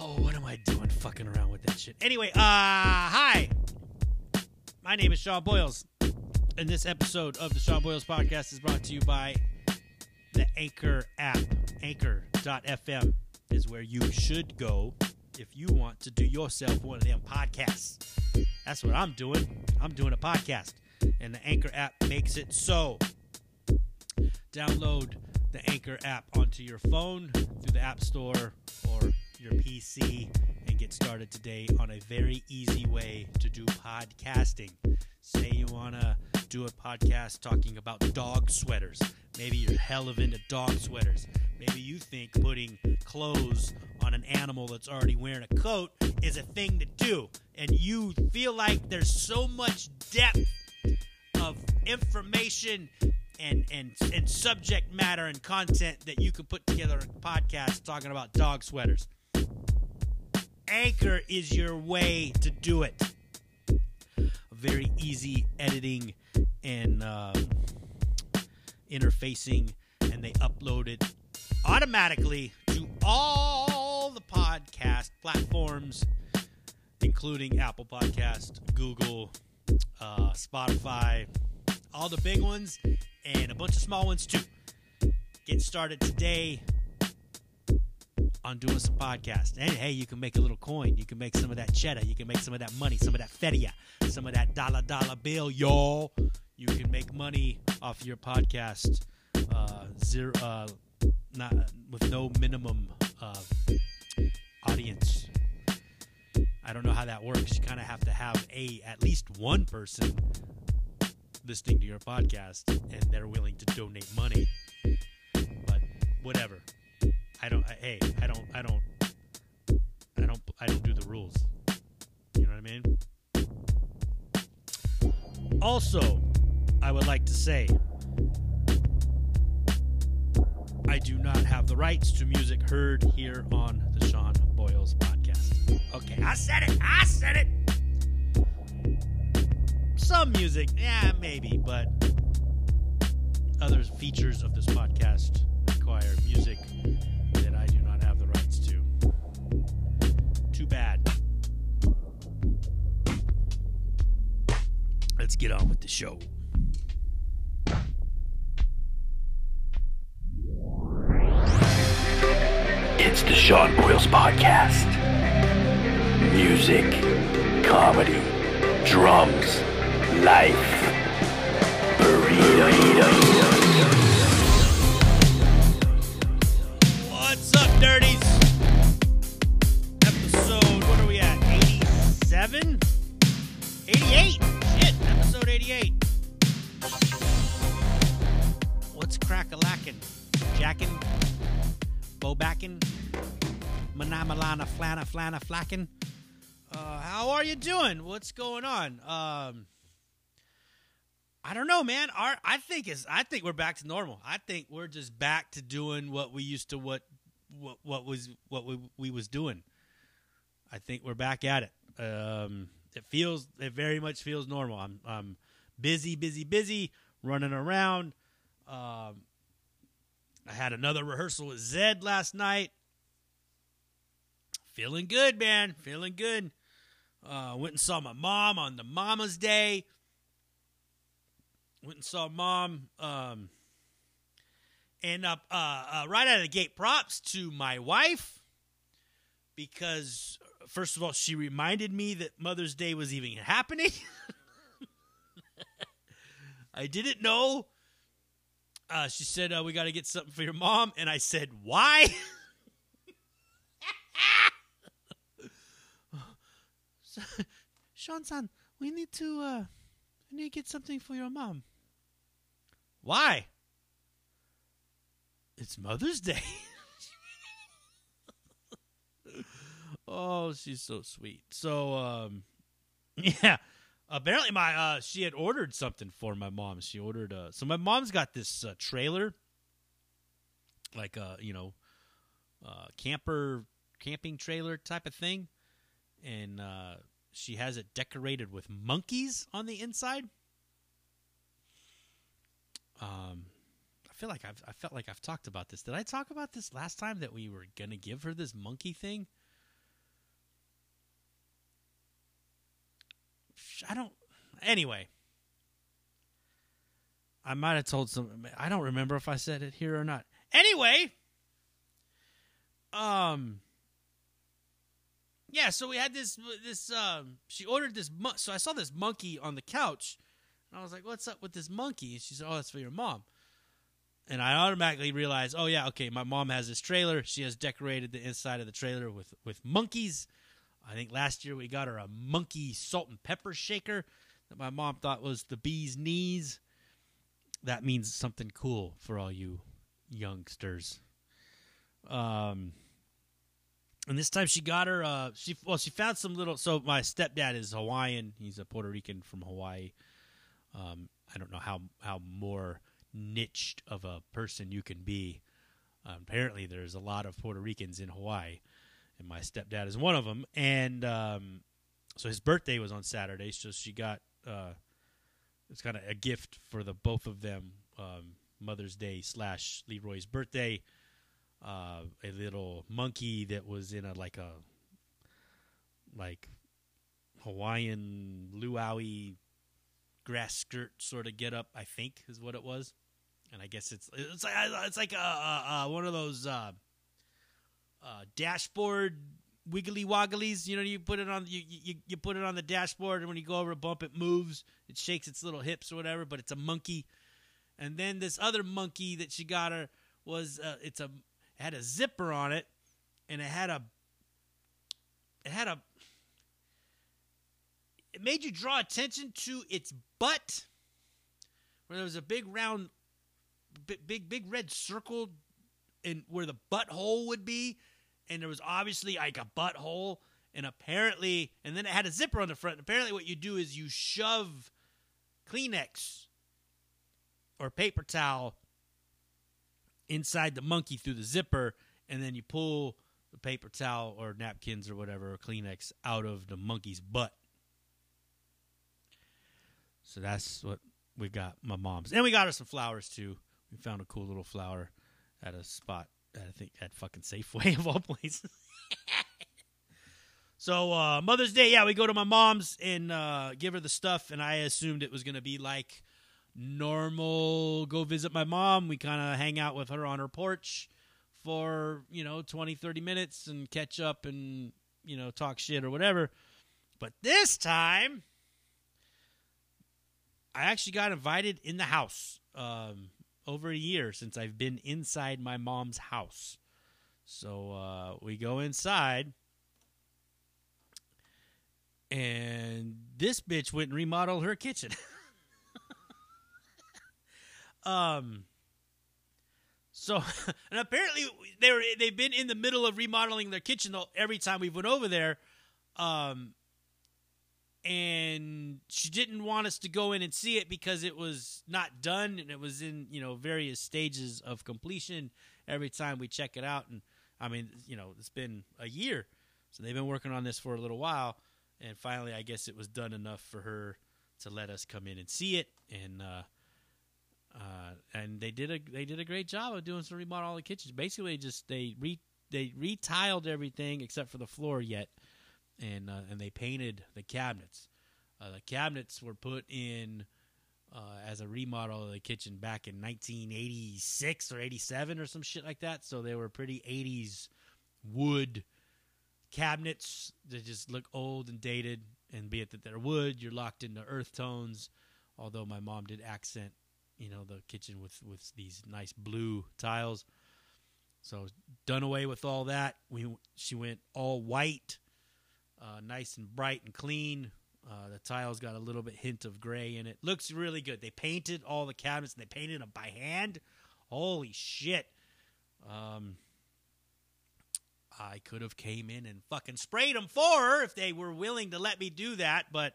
am I doing fucking around with that shit? Anyway, uh, hi. My name is Sean Boyles, and this episode of the Sean Boyles Podcast is brought to you by the Anchor app. Anchor.fm is where you should go if you want to do yourself one of them podcasts. That's what I'm doing. I'm doing a podcast, and the Anchor app makes it so. Download the Anchor app onto your phone through the App Store or your PC and get started today on a very easy way to do podcasting. Say you want to do a podcast talking about dog sweaters. Maybe you're hell of into dog sweaters. Maybe you think putting clothes on an animal that's already wearing a coat is a thing to do. And you feel like there's so much depth of information and, and, and subject matter and content that you can put together a podcast talking about dog sweaters. Anchor is your way to do it. Very easy editing and um, interfacing, and they upload it automatically to all the podcast platforms, including Apple Podcast, Google, uh, Spotify, all the big ones, and a bunch of small ones too. Get started today on doing some podcasts. And hey, you can make a little coin. You can make some of that cheddar. You can make some of that money, some of that fedia, some of that dollar dollar bill, y'all. You can make money off your podcast, uh, zero, uh, not with no minimum uh, audience. I don't know how that works. You kind of have to have a at least one person listening to your podcast, and they're willing to donate money. But whatever. I don't. I, hey, I don't. I don't. I don't. I don't do the rules. You know what I mean? Also, I would like to say I do not have the rights to music heard here on the Sean Boyles podcast. Okay, I said it. I said it. Some music, yeah, maybe, but other features of this podcast require music Too bad. Let's get on with the show. It's the Sean Boyles Podcast. Music, comedy, drums, life, burritos. What's 88. What's crack a lacking? Jacking? Bo backing? Manamalana flana flana flacking? Uh, how are you doing? What's going on? Um, I don't know, man. Our I think is I think we're back to normal. I think we're just back to doing what we used to what what what was what we we was doing. I think we're back at it. Um, it feels it very much feels normal. I'm I'm busy, busy, busy, running around. Um, I had another rehearsal with Zed last night. Feeling good, man. Feeling good. Uh, went and saw my mom on the Mama's Day. Went and saw mom. Um, and uh, uh, right out of the gate, props to my wife because, first of all, she reminded me that Mother's Day was even happening. I didn't know. Uh, she said, uh, We got to get something for your mom. And I said, Why? Sean san, we need to uh we need to get something for your mom. Why? It's Mother's Day. oh, she's so sweet. So um yeah. Apparently my uh she had ordered something for my mom. She ordered uh so my mom's got this uh, trailer like a, you know, uh camper camping trailer type of thing and uh she has it decorated with monkeys on the inside. Um, I feel like I've I felt like I've talked about this. Did I talk about this last time that we were gonna give her this monkey thing? I don't. Anyway, I might have told some. I don't remember if I said it here or not. Anyway, um, yeah. So we had this. This. Um, she ordered this. So I saw this monkey on the couch, and I was like, "What's up with this monkey?" And she said, "Oh, that's for your mom." And I automatically realized, "Oh yeah, okay. My mom has this trailer. She has decorated the inside of the trailer with with monkeys." I think last year we got her a monkey salt and pepper shaker that my mom thought was the bee's knees. That means something cool for all you youngsters. Um, and this time she got her. Uh, she well, she found some little. So my stepdad is Hawaiian. He's a Puerto Rican from Hawaii. Um, I don't know how how more niched of a person you can be. Um, apparently, there's a lot of Puerto Ricans in Hawaii, and my stepdad is one of them. And um, so his birthday was on Saturday, so she got uh, it's kind of a gift for the both of them. Um, Mother's Day slash Leroy's birthday. Uh, a little monkey that was in a like a like Hawaiian luau grass skirt sort of get up. I think is what it was, and I guess it's it's like it's like a, a, a one of those uh, uh, dashboard wiggly wogglies. You know, you put it on you, you you put it on the dashboard, and when you go over a bump, it moves. It shakes its little hips or whatever. But it's a monkey. And then this other monkey that she got her was uh, it's a it had a zipper on it, and it had a it had a it made you draw attention to its butt, where there was a big round, big big, big red circle, in where the butthole would be, and there was obviously like a butthole, and apparently, and then it had a zipper on the front. And apparently, what you do is you shove Kleenex or paper towel inside the monkey through the zipper, and then you pull the paper towel or napkins or whatever or Kleenex out of the monkey's butt. So that's what we got my mom's, and we got her some flowers too. We found a cool little flower at a spot I think at fucking Safeway of all places. so uh, Mother's Day, yeah, we go to my mom's and uh, give her the stuff, and I assumed it was gonna be like normal go visit my mom. We kind of hang out with her on her porch for you know 20 30 minutes and catch up and you know talk shit or whatever. But this time i actually got invited in the house. Um, over a year since i've been inside my mom's house so uh, we go inside and this bitch went and remodeled her kitchen Um. So, and apparently they were they've been in the middle of remodeling their kitchen every time we've went over there. Um. And she didn't want us to go in and see it because it was not done and it was in you know various stages of completion. Every time we check it out, and I mean you know it's been a year, so they've been working on this for a little while, and finally I guess it was done enough for her to let us come in and see it and. uh uh, and they did a they did a great job of doing some remodel of the kitchens. Basically, just they re they retiled everything except for the floor yet, and uh, and they painted the cabinets. Uh, the cabinets were put in uh, as a remodel of the kitchen back in 1986 or 87 or some shit like that. So they were pretty 80s wood cabinets that just look old and dated. And be it that they're wood, you're locked into earth tones. Although my mom did accent you know the kitchen with with these nice blue tiles. So done away with all that. We she went all white, uh, nice and bright and clean. Uh, the tiles got a little bit hint of gray in it. Looks really good. They painted all the cabinets and they painted them by hand. Holy shit! Um, I could have came in and fucking sprayed them for her if they were willing to let me do that, but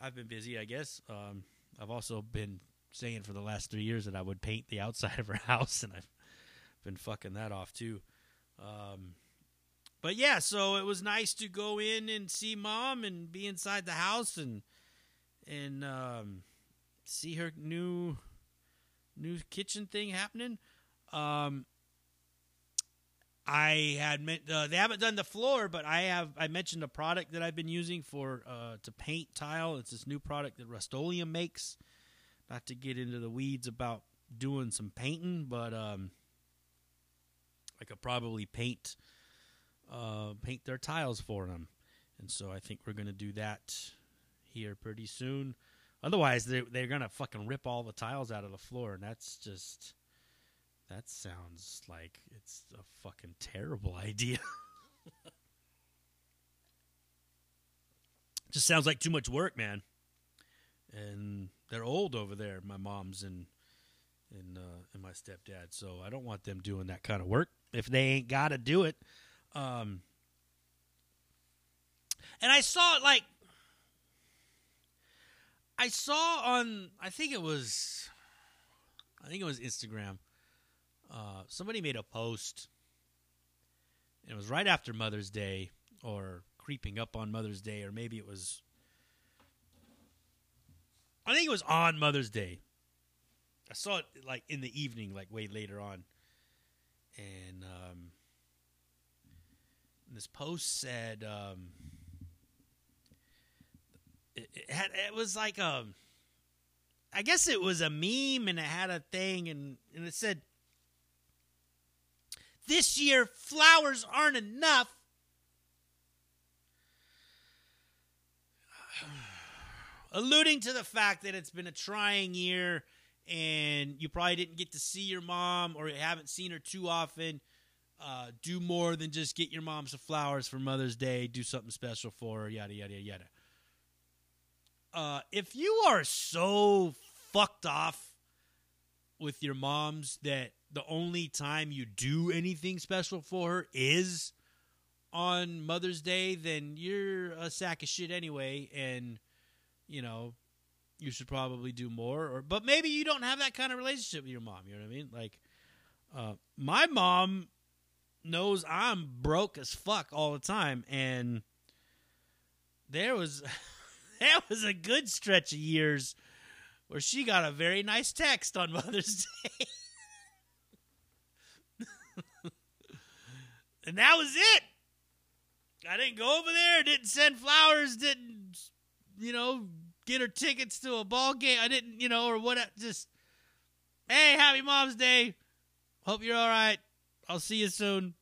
I've been busy, I guess. Um, I've also been saying for the last three years that I would paint the outside of her house, and I've been fucking that off too. Um, but yeah, so it was nice to go in and see mom and be inside the house and and um, see her new new kitchen thing happening. Um, I had meant uh, they haven't done the floor, but I have I mentioned a product that I've been using for uh, to paint tile. It's this new product that Rust-Oleum makes. Not to get into the weeds about doing some painting, but um, I could probably paint uh, paint their tiles for them, and so I think we're gonna do that here pretty soon. Otherwise, they they're gonna fucking rip all the tiles out of the floor, and that's just that sounds like it's a fucking terrible idea. Just sounds like too much work, man. And they're old over there, my mom's and and uh, and my stepdad. So I don't want them doing that kind of work if they ain't got to do it. Um, and I saw it like I saw on I think it was I think it was Instagram uh, somebody made a post. And it was right after Mother's Day, or creeping up on Mother's Day, or maybe it was. I think it was on Mother's Day. I saw it like in the evening, like way later on, and um, this post said um, it, it had it was like a, I guess it was a meme, and it had a thing, and and it said this year flowers aren't enough. Alluding to the fact that it's been a trying year and you probably didn't get to see your mom or you haven't seen her too often. Uh, do more than just get your mom some flowers for Mother's Day. Do something special for her. Yada yada yada. Uh, if you are so fucked off with your moms that the only time you do anything special for her is on Mother's Day, then you're a sack of shit anyway, and you know you should probably do more. Or, but maybe you don't have that kind of relationship with your mom. You know what I mean? Like, uh, my mom knows I'm broke as fuck all the time, and there was that was a good stretch of years where she got a very nice text on Mother's Day. and that was it. I didn't go over there, didn't send flowers, didn't, you know, get her tickets to a ball game. I didn't, you know, or what, just, hey, happy Mom's Day. Hope you're all right. I'll see you soon.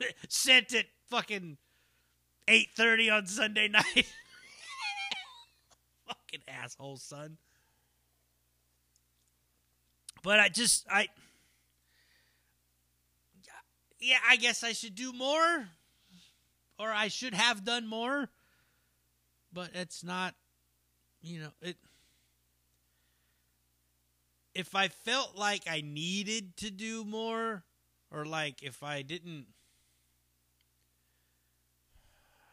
Sent it fucking 8.30 on Sunday night. fucking asshole, son. But I just, I yeah, I guess I should do more, or I should have done more, but it's not, you know, it. If I felt like I needed to do more, or like if I didn't,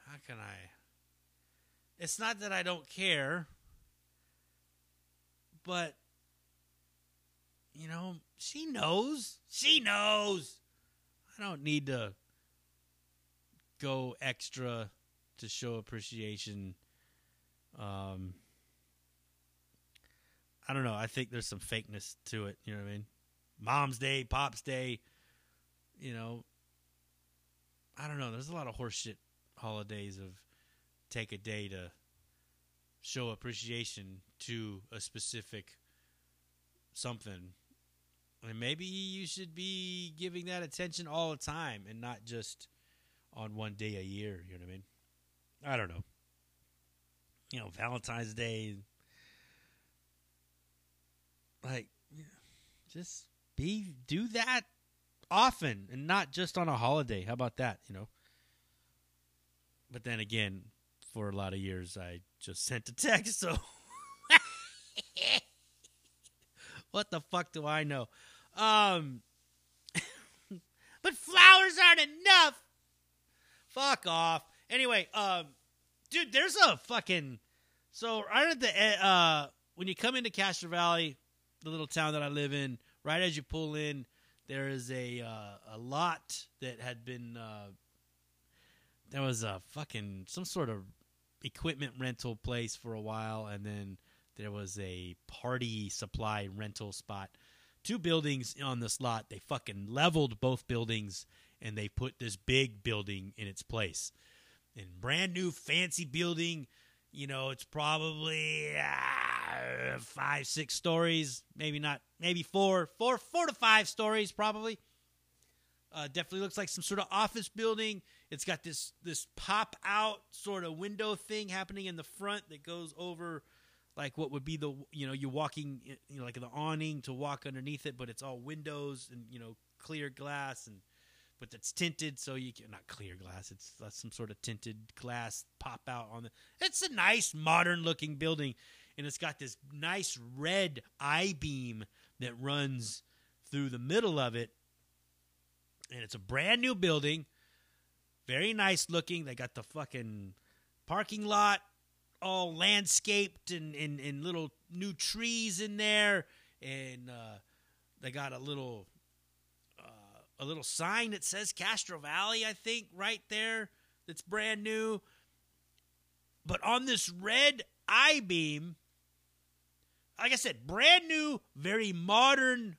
how can I? It's not that I don't care, but you know, she knows. She knows. I don't need to go extra to show appreciation. Um, I don't know. I think there's some fakeness to it. You know what I mean? Mom's Day, Pop's Day. You know, I don't know. There's a lot of horseshit holidays of take a day to show appreciation to a specific something and maybe you should be giving that attention all the time and not just on one day a year. You know what I mean? I don't know. You know, Valentine's Day. Like, just be, do that often and not just on a holiday. How about that? You know? But then again, for a lot of years, I just sent a text, so. what the fuck do I know? Um, but flowers aren't enough. Fuck off. Anyway, um, dude, there's a fucking so right at the uh when you come into Castro Valley, the little town that I live in, right as you pull in, there is a uh, a lot that had been uh, there was a fucking some sort of equipment rental place for a while, and then there was a party supply rental spot two buildings on this lot. They fucking leveled both buildings and they put this big building in its place. And brand new fancy building, you know, it's probably uh, five, six stories, maybe not, maybe four, four, four to five stories, probably. Uh, definitely looks like some sort of office building. It's got this this pop out sort of window thing happening in the front that goes over like what would be the you know you're walking you know like the awning to walk underneath it, but it's all windows and you know clear glass and but it's tinted so you can not clear glass. It's some sort of tinted glass pop out on the. It's a nice modern looking building, and it's got this nice red I beam that runs through the middle of it and it's a brand new building, very nice looking. They got the fucking parking lot all landscaped and, and, and little new trees in there, and uh, they got a little uh, a little sign that says Castro Valley, I think, right there. That's brand new. But on this red I beam, like I said, brand new, very modern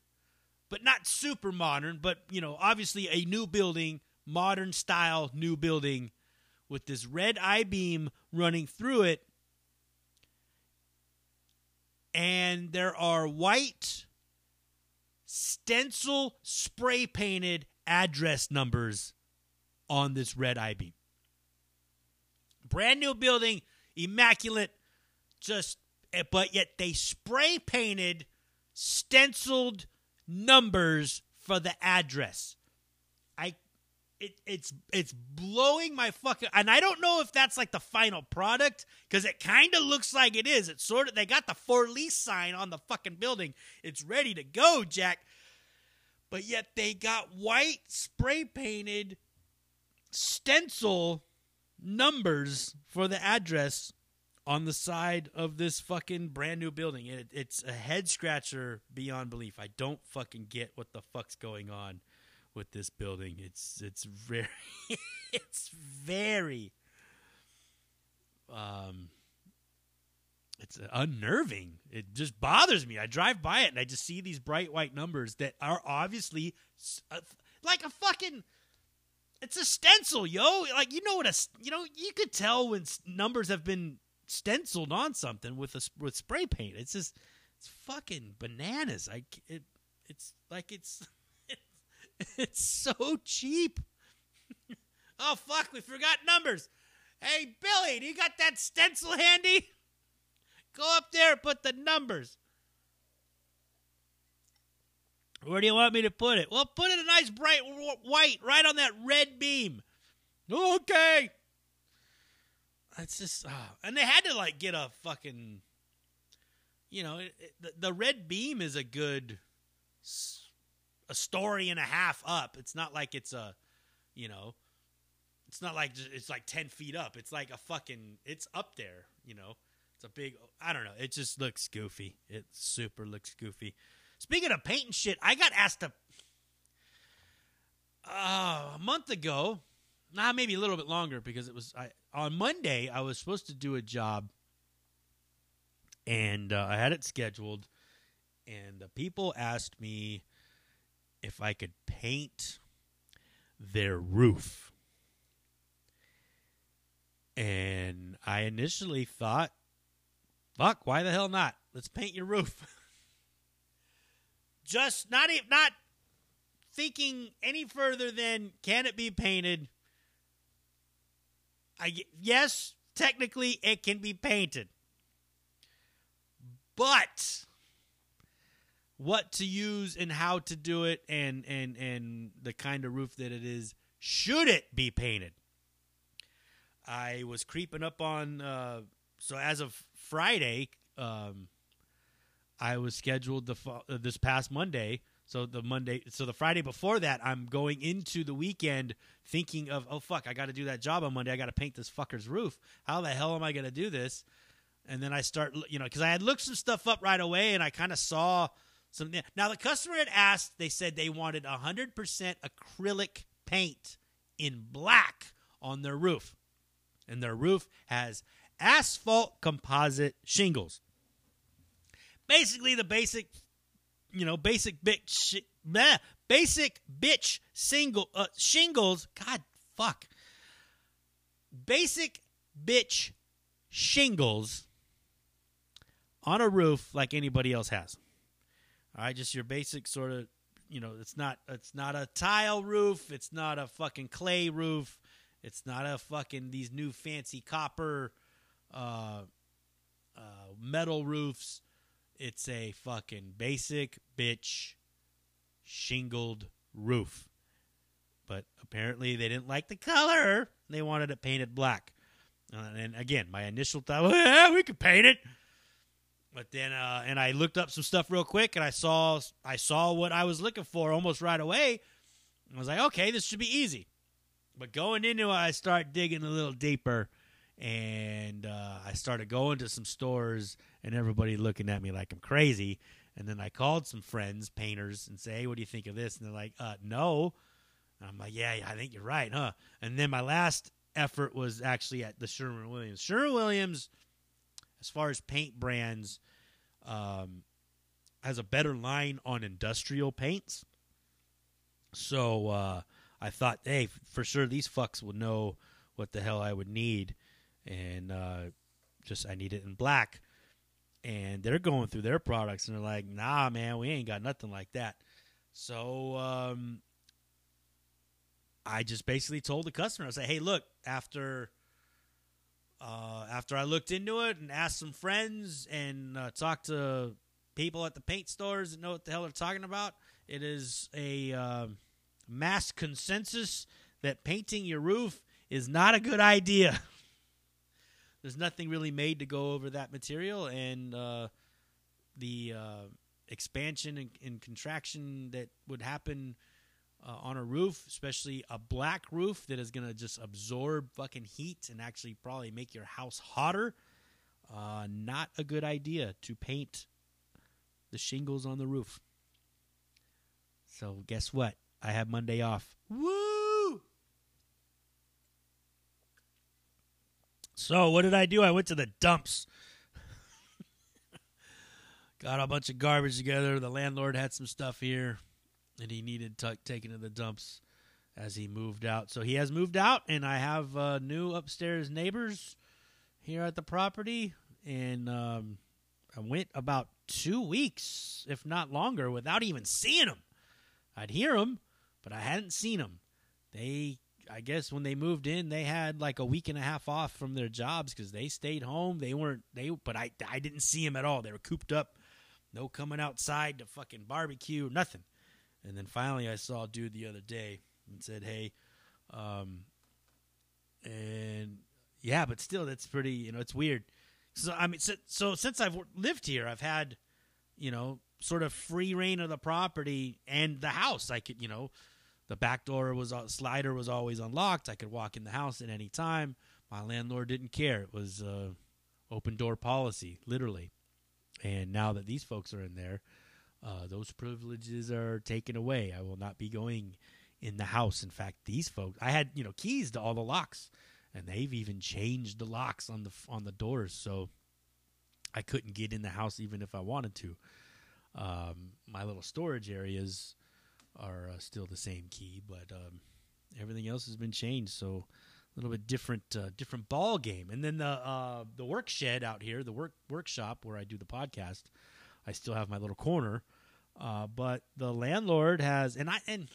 but not super modern, but you know, obviously a new building, modern style new building with this red I beam running through it. And there are white stencil spray painted address numbers on this red I beam. Brand new building, immaculate, just Eh, but yet they spray painted stenciled numbers for the address. I it, it's it's blowing my fucking and I don't know if that's like the final product because it kind of looks like it is. It's sort of they got the for lease sign on the fucking building. It's ready to go, Jack. But yet they got white spray painted stencil numbers for the address on the side of this fucking brand new building. It, it's a head scratcher beyond belief. I don't fucking get what the fuck's going on with this building. It's it's very it's very um it's unnerving. It just bothers me. I drive by it and I just see these bright white numbers that are obviously like a fucking it's a stencil, yo. Like you know what a you know you could tell when numbers have been stenciled on something with a with spray paint. It's just it's fucking bananas. I it it's like it's it's so cheap. oh fuck, we forgot numbers. Hey Billy, do you got that stencil handy? Go up there and put the numbers. Where do you want me to put it? Well, put it a nice bright white right on that red beam. Okay it's just, oh. and they had to like get a fucking, you know, it, it, the, the red beam is a good, a story and a half up. It's not like it's a, you know, it's not like it's like ten feet up. It's like a fucking, it's up there. You know, it's a big. I don't know. It just looks goofy. It super looks goofy. Speaking of painting shit, I got asked to. Uh, a month ago, nah, maybe a little bit longer because it was I on Monday I was supposed to do a job, and uh, I had it scheduled, and the people asked me if I could paint their roof, and I initially thought, "Fuck, why the hell not? Let's paint your roof." Just not not thinking any further than can it be painted I, yes, technically it can be painted. But what to use and how to do it and and and the kind of roof that it is should it be painted i was creeping up on uh, so as of friday um, i was scheduled the uh, this past monday so the Monday, so the Friday before that, I'm going into the weekend thinking of, oh fuck, I got to do that job on Monday. I got to paint this fucker's roof. How the hell am I going to do this? And then I start, you know, because I had looked some stuff up right away, and I kind of saw some. Now the customer had asked, they said they wanted 100% acrylic paint in black on their roof, and their roof has asphalt composite shingles. Basically, the basic you know, basic bitch, bleh, basic bitch single uh, shingles. God, fuck. Basic bitch shingles on a roof like anybody else has. All right, just your basic sort of, you know, it's not it's not a tile roof, it's not a fucking clay roof, it's not a fucking these new fancy copper uh, uh, metal roofs. It's a fucking basic bitch shingled roof. But apparently they didn't like the color. They wanted it painted black. Uh, and again, my initial thought, well, yeah, we could paint it. But then, uh, and I looked up some stuff real quick, and I saw I saw what I was looking for almost right away. I was like, okay, this should be easy. But going into it, I start digging a little deeper, and uh, I started going to some stores, and everybody looking at me like I'm crazy. And then I called some friends, painters, and say, hey, what do you think of this? And they're like, uh, no. And I'm like, yeah, I think you're right, huh? And then my last effort was actually at the Sherwin Williams. Sherwin Williams as far as paint brands, um, has a better line on industrial paints. So uh, I thought, hey, for sure these fucks would know what the hell I would need, and uh, just I need it in black. And they're going through their products, and they're like, "Nah, man, we ain't got nothing like that." So um, I just basically told the customer, I said, "Hey, look, after." Uh, after I looked into it and asked some friends and uh, talked to people at the paint stores that know what the hell they're talking about, it is a uh, mass consensus that painting your roof is not a good idea. There's nothing really made to go over that material, and uh, the uh, expansion and, and contraction that would happen uh, on a roof, especially a black roof that is going to just absorb fucking heat and actually probably make your house hotter. Uh, not a good idea to paint the shingles on the roof. So guess what? I have Monday off. Woo! So what did I do? I went to the dumps. Got a bunch of garbage together. The landlord had some stuff here and he needed t- taken to the dumps as he moved out. So he has moved out, and I have uh, new upstairs neighbors here at the property. And um, I went about two weeks, if not longer, without even seeing them. I'd hear them, but I hadn't seen them. They, I guess, when they moved in, they had like a week and a half off from their jobs because they stayed home. They weren't they, but I, I didn't see them at all. They were cooped up, no coming outside to fucking barbecue, nothing. And then finally, I saw a dude the other day and said, "Hey," um, and yeah, but still, that's pretty. You know, it's weird. So I mean, so, so since I've lived here, I've had, you know, sort of free reign of the property and the house. I could, you know, the back door was uh, slider was always unlocked. I could walk in the house at any time. My landlord didn't care. It was uh, open door policy, literally. And now that these folks are in there, uh, those privileges are taken away. I will not be going in the house. In fact, these folks, I had you know keys to all the locks, and they've even changed the locks on the on the doors, so I couldn't get in the house even if I wanted to. Um, my little storage areas are uh, still the same key, but um, everything else has been changed. So a little bit different, uh, different ball game. And then the uh, the work shed out here, the work workshop where I do the podcast. I still have my little corner, uh, but the landlord has, and I and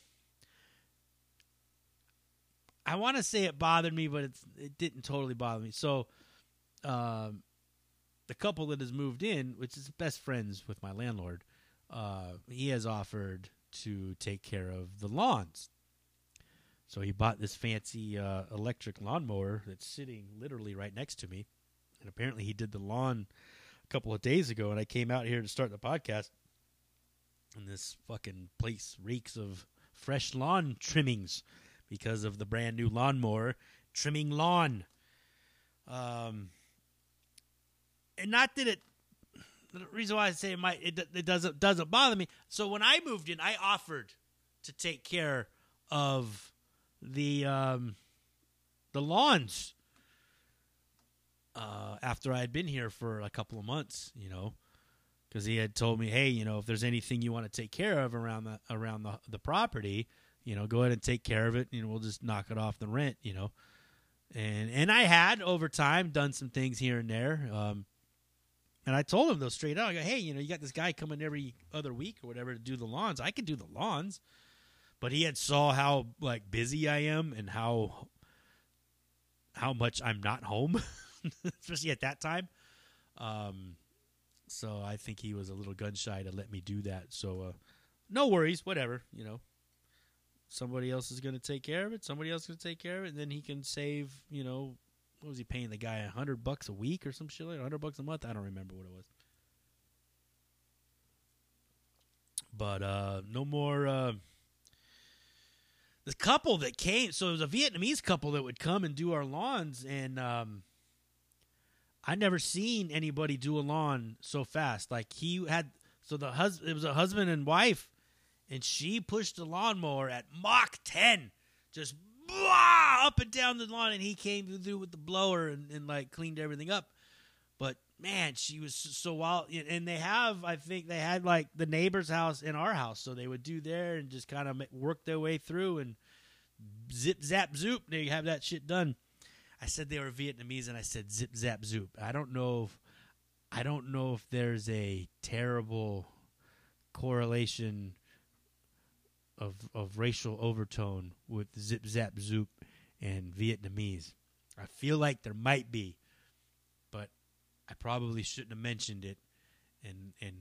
I want to say it bothered me, but it's it didn't totally bother me. So, um, the couple that has moved in, which is best friends with my landlord, uh, he has offered to take care of the lawns. So he bought this fancy uh, electric lawnmower that's sitting literally right next to me, and apparently he did the lawn a couple of days ago. And I came out here to start the podcast, and this fucking place reeks of fresh lawn trimmings because of the brand new lawnmower trimming lawn. Um, and not that it. The reason why I say it might it, it doesn't doesn't bother me. So when I moved in, I offered to take care of the um, the lawns uh, after I had been here for a couple of months. You know, because he had told me, hey, you know, if there's anything you want to take care of around the around the the property, you know, go ahead and take care of it. Know, we'll just knock it off the rent. You know, and and I had over time done some things here and there. Um, and I told him though straight out, I go, hey, you know, you got this guy coming every other week or whatever to do the lawns. I could do the lawns, but he had saw how like busy I am and how how much I'm not home, especially at that time. Um, so I think he was a little gun shy to let me do that. So uh, no worries, whatever, you know. Somebody else is going to take care of it. Somebody else is going to take care of it, and then he can save, you know, what was he paying the guy a hundred bucks a week or some shit like hundred bucks a month? I don't remember what it was. But uh, no more. Uh, the couple that came, so it was a Vietnamese couple that would come and do our lawns, and um, I never seen anybody do a lawn so fast. Like he had, so the hus, it was a husband and wife, and she pushed the lawnmower at Mach ten, just blah, up and down the lawn, and he came through with the blower and, and like cleaned everything up. But man, she was so wild. And they have, I think, they had like the neighbor's house in our house, so they would do there and just kind of work their way through and zip zap zoop. They have that shit done. I said they were Vietnamese, and I said zip zap zoop. I don't know if I don't know if there's a terrible correlation of of racial overtone with zip zap zoop and Vietnamese. I feel like there might be, but I probably shouldn't have mentioned it. And and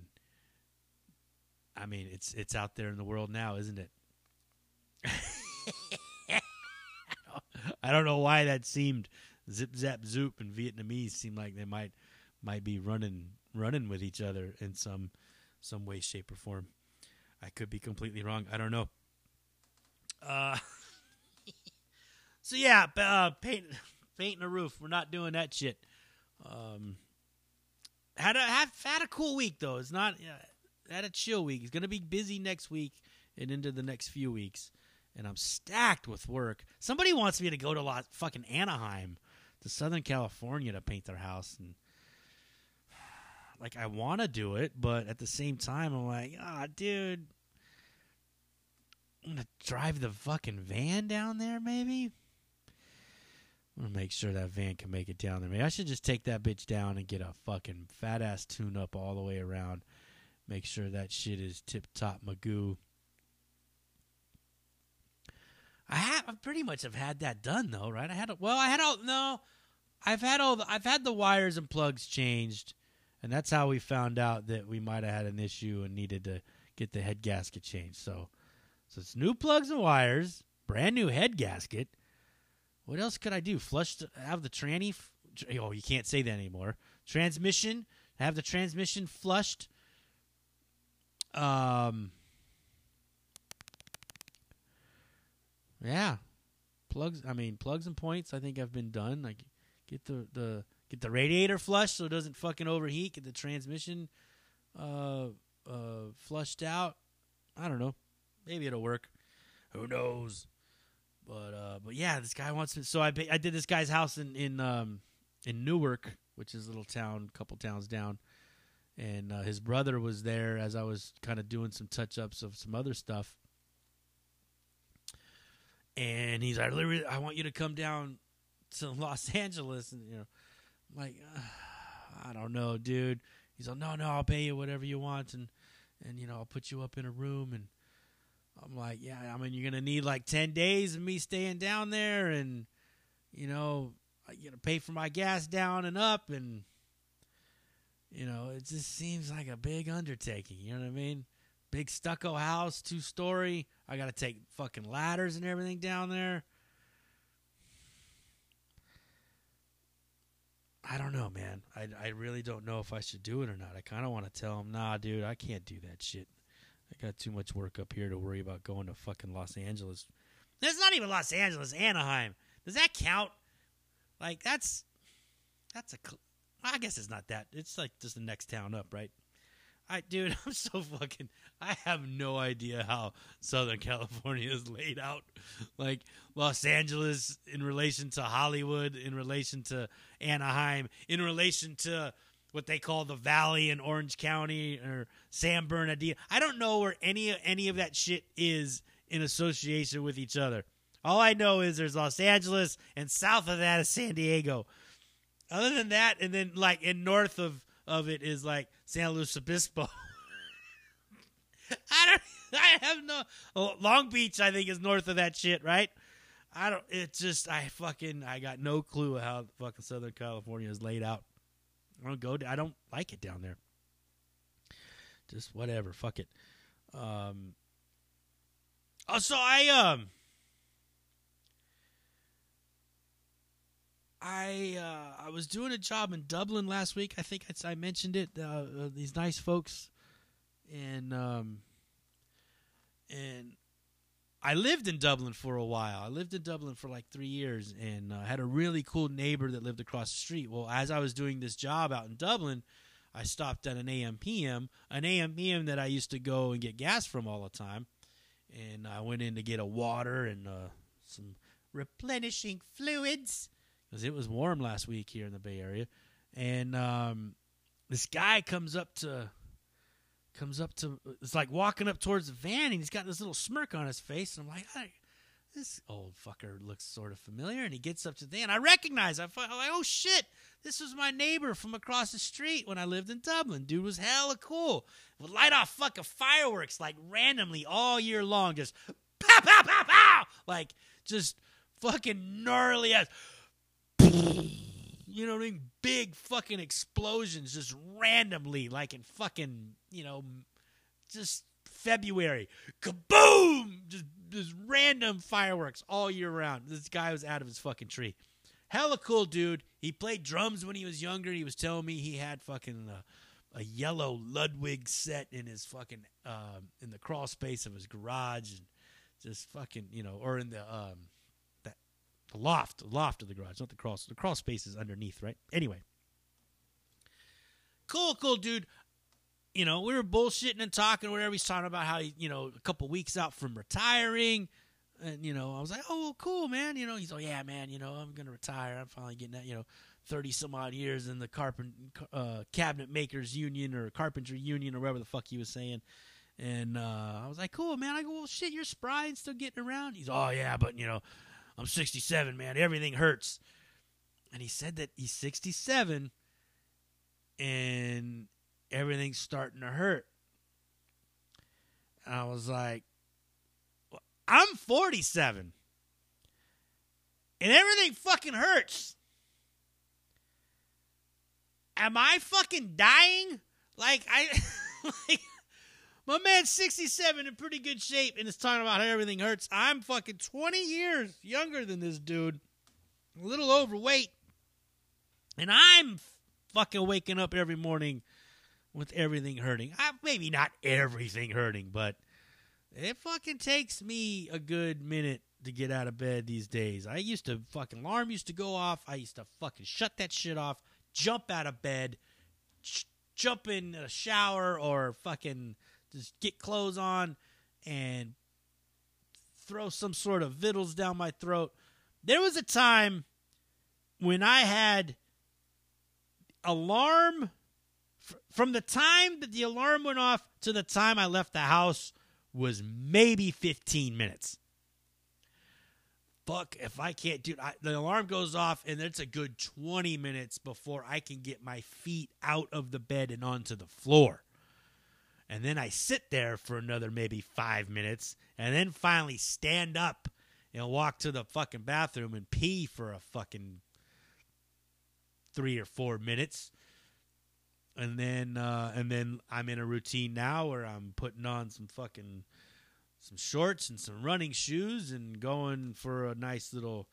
I mean, it's it's out there in the world now, isn't it? I don't know why that seemed zip zap zoop and Vietnamese seem like they might might be running running with each other in some some way, shape, or form. I could be completely wrong. I don't know. Uh, so yeah, uh, paint, painting a roof. We're not doing that shit. Um, had a had, had a cool week though. It's not uh, had a chill week. It's gonna be busy next week and into the next few weeks. And I'm stacked with work. Somebody wants me to go to Los, fucking Anaheim, to Southern California to paint their house, and like I want to do it, but at the same time, I'm like, ah, oh, dude, I'm gonna drive the fucking van down there, maybe. I'm gonna make sure that van can make it down there. Maybe I should just take that bitch down and get a fucking fat ass tune up all the way around. Make sure that shit is tip top magoo. I have I pretty much have had that done though, right? I had a, well, I had all no, I've had all the, I've had the wires and plugs changed, and that's how we found out that we might have had an issue and needed to get the head gasket changed. So, so it's new plugs and wires, brand new head gasket. What else could I do? Flush, the, have the tranny. Oh, you can't say that anymore. Transmission, have the transmission flushed. Um, Yeah, plugs. I mean, plugs and points. I think have been done. Like, get the the get the radiator flushed so it doesn't fucking overheat. Get the transmission uh uh flushed out. I don't know. Maybe it'll work. Who knows? But uh, but yeah, this guy wants to. So I I did this guy's house in in um in Newark, which is a little town, couple towns down, and uh, his brother was there as I was kind of doing some touch ups of some other stuff and he's like, I want you to come down to Los Angeles, and you know, Like, I don't know, dude. He's like, no, no, I'll pay you whatever you want, and and you know, I'll put you up in a room, and I'm like, yeah, I mean, you're gonna need like ten days of me staying down there, and you know, you gonna pay for my gas down and up, and you know, it just seems like a big undertaking. You know what I mean? Big stucco house, two story. I got to take fucking ladders and everything down there. I don't know, man. I, I really don't know if I should do it or not. I kind of want to tell him, nah, dude, I can't do that shit. I got too much work up here to worry about going to fucking Los Angeles. That's not even Los Angeles, Anaheim. Does that count? Like that's that's a. I guess it's not that. It's like just the next town up, right? I dude, I'm so fucking I have no idea how Southern California is laid out. Like Los Angeles in relation to Hollywood, in relation to Anaheim, in relation to what they call the Valley in Orange County or San Bernardino. I don't know where any any of that shit is in association with each other. All I know is there's Los Angeles, and south of that is San Diego. Other than that, and then like in north of of it is like San Luis Obispo. I don't. I have no. Oh, Long Beach, I think, is north of that shit, right? I don't. It's just I fucking I got no clue how fucking Southern California is laid out. I don't go. I don't like it down there. Just whatever. Fuck it. Um. Oh, so I um. I uh, I was doing a job in Dublin last week. I think I, I mentioned it. Uh, uh, these nice folks, and um, and I lived in Dublin for a while. I lived in Dublin for like three years, and uh, had a really cool neighbor that lived across the street. Well, as I was doing this job out in Dublin, I stopped at an AMPM, an AMPM that I used to go and get gas from all the time, and I went in to get a water and uh, some replenishing fluids because it was warm last week here in the Bay Area, and um, this guy comes up to comes up to it's like walking up towards the van, and he's got this little smirk on his face, and I'm like, this old fucker looks sort of familiar, and he gets up to the van. I recognize. I am like, oh shit, this was my neighbor from across the street when I lived in Dublin. Dude was hella cool. Would light off fucking fireworks like randomly all year long, just pow pow pow pow, like just fucking gnarly ass you know what I mean? Big fucking explosions just randomly, like in fucking, you know, just February. Kaboom! Just, just random fireworks all year round. This guy was out of his fucking tree. Hella cool dude. He played drums when he was younger. He was telling me he had fucking uh, a yellow Ludwig set in his fucking uh, in the crawl space of his garage and just fucking you know, or in the um, the loft, the loft of the garage, not the crawl. The crawl space is underneath, right? Anyway, cool, cool, dude. You know, we were bullshitting and talking, whatever. He's talking about how he, you know, a couple weeks out from retiring, and you know, I was like, oh, cool, man. You know, he's like, yeah, man. You know, I'm gonna retire. I'm finally getting that. You know, thirty some odd years in the carpent uh, cabinet makers union or carpentry union or whatever the fuck he was saying. And uh, I was like, cool, man. I go, well, shit, you're spry and still getting around. He's, oh yeah, but you know, I'm 67, man. Everything hurts. And he said that he's 67 and everything's starting to hurt. And I was like, I'm 47 and everything fucking hurts. Am I fucking dying? Like I like my man's 67 in pretty good shape and is talking about how everything hurts. I'm fucking 20 years younger than this dude, a little overweight, and I'm fucking waking up every morning with everything hurting. I, maybe not everything hurting, but it fucking takes me a good minute to get out of bed these days. I used to fucking alarm used to go off. I used to fucking shut that shit off, jump out of bed, sh- jump in a shower or fucking just get clothes on and throw some sort of vittles down my throat. There was a time when I had alarm from the time that the alarm went off to the time I left the house was maybe 15 minutes. Fuck, if I can't do the alarm goes off and it's a good 20 minutes before I can get my feet out of the bed and onto the floor and then I sit there for another maybe five minutes, and then finally stand up and walk to the fucking bathroom and pee for a fucking three or four minutes. And then uh, and then I'm in a routine now where I'm putting on some fucking some shorts and some running shoes and going for a nice little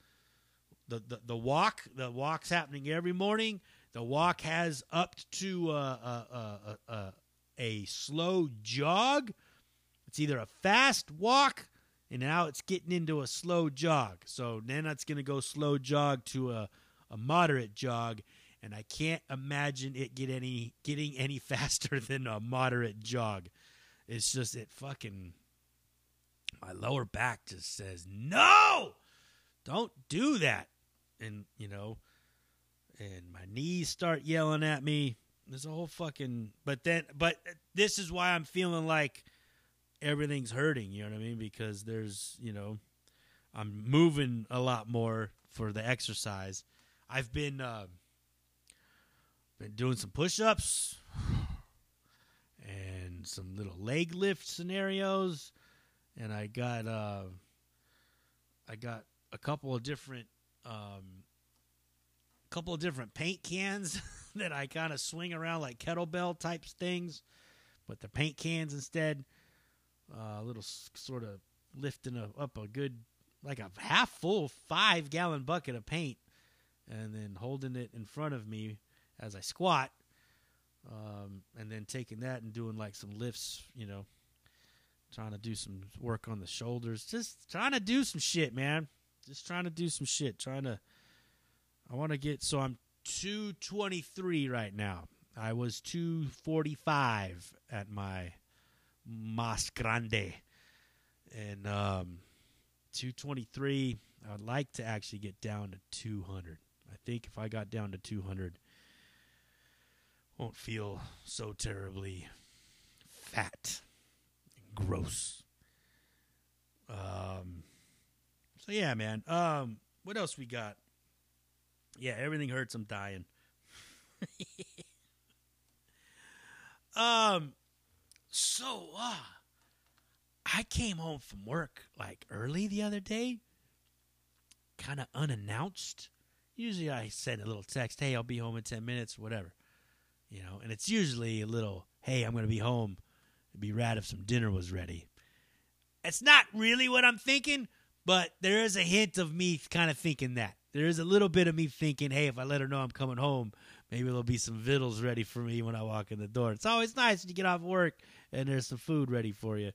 the the, the walk. The walk's happening every morning. The walk has up to uh, uh, uh, uh, uh a slow jog. It's either a fast walk, and now it's getting into a slow jog. So then it's going to go slow jog to a, a moderate jog, and I can't imagine it get any getting any faster than a moderate jog. It's just it fucking my lower back just says no, don't do that, and you know, and my knees start yelling at me There's a whole fucking. But then, but this is why I'm feeling like everything's hurting. You know what I mean? Because there's, you know, I'm moving a lot more for the exercise. I've been uh, been doing some push-ups and some little leg lift scenarios, and I got uh, I got a couple of different um, couple of different paint cans that I kind of swing around like kettlebell types things, but the paint cans instead. Uh, a little sort of lifting a, up a good like a half full five gallon bucket of paint and then holding it in front of me as I squat, um, and then taking that and doing like some lifts, you know, trying to do some work on the shoulders, just trying to do some shit, man. Just trying to do some shit, trying to. I want to get so I'm 223 right now. I was 245 at my mas grande, and um, 223. I would like to actually get down to 200. I think if I got down to 200, won't feel so terribly fat, and gross. Um. So yeah, man. Um. What else we got? Yeah, everything hurts. I'm dying. um. So, uh, I came home from work like early the other day, kind of unannounced. Usually I send a little text, hey, I'll be home in 10 minutes, whatever. You know, and it's usually a little, hey, I'm to be home. It'd be rad if some dinner was ready. It's not really what I'm thinking, but there is a hint of me kind of thinking that. There is a little bit of me thinking, hey, if I let her know I'm coming home, maybe there'll be some victuals ready for me when I walk in the door. It's always nice when you get off work and there's some food ready for you.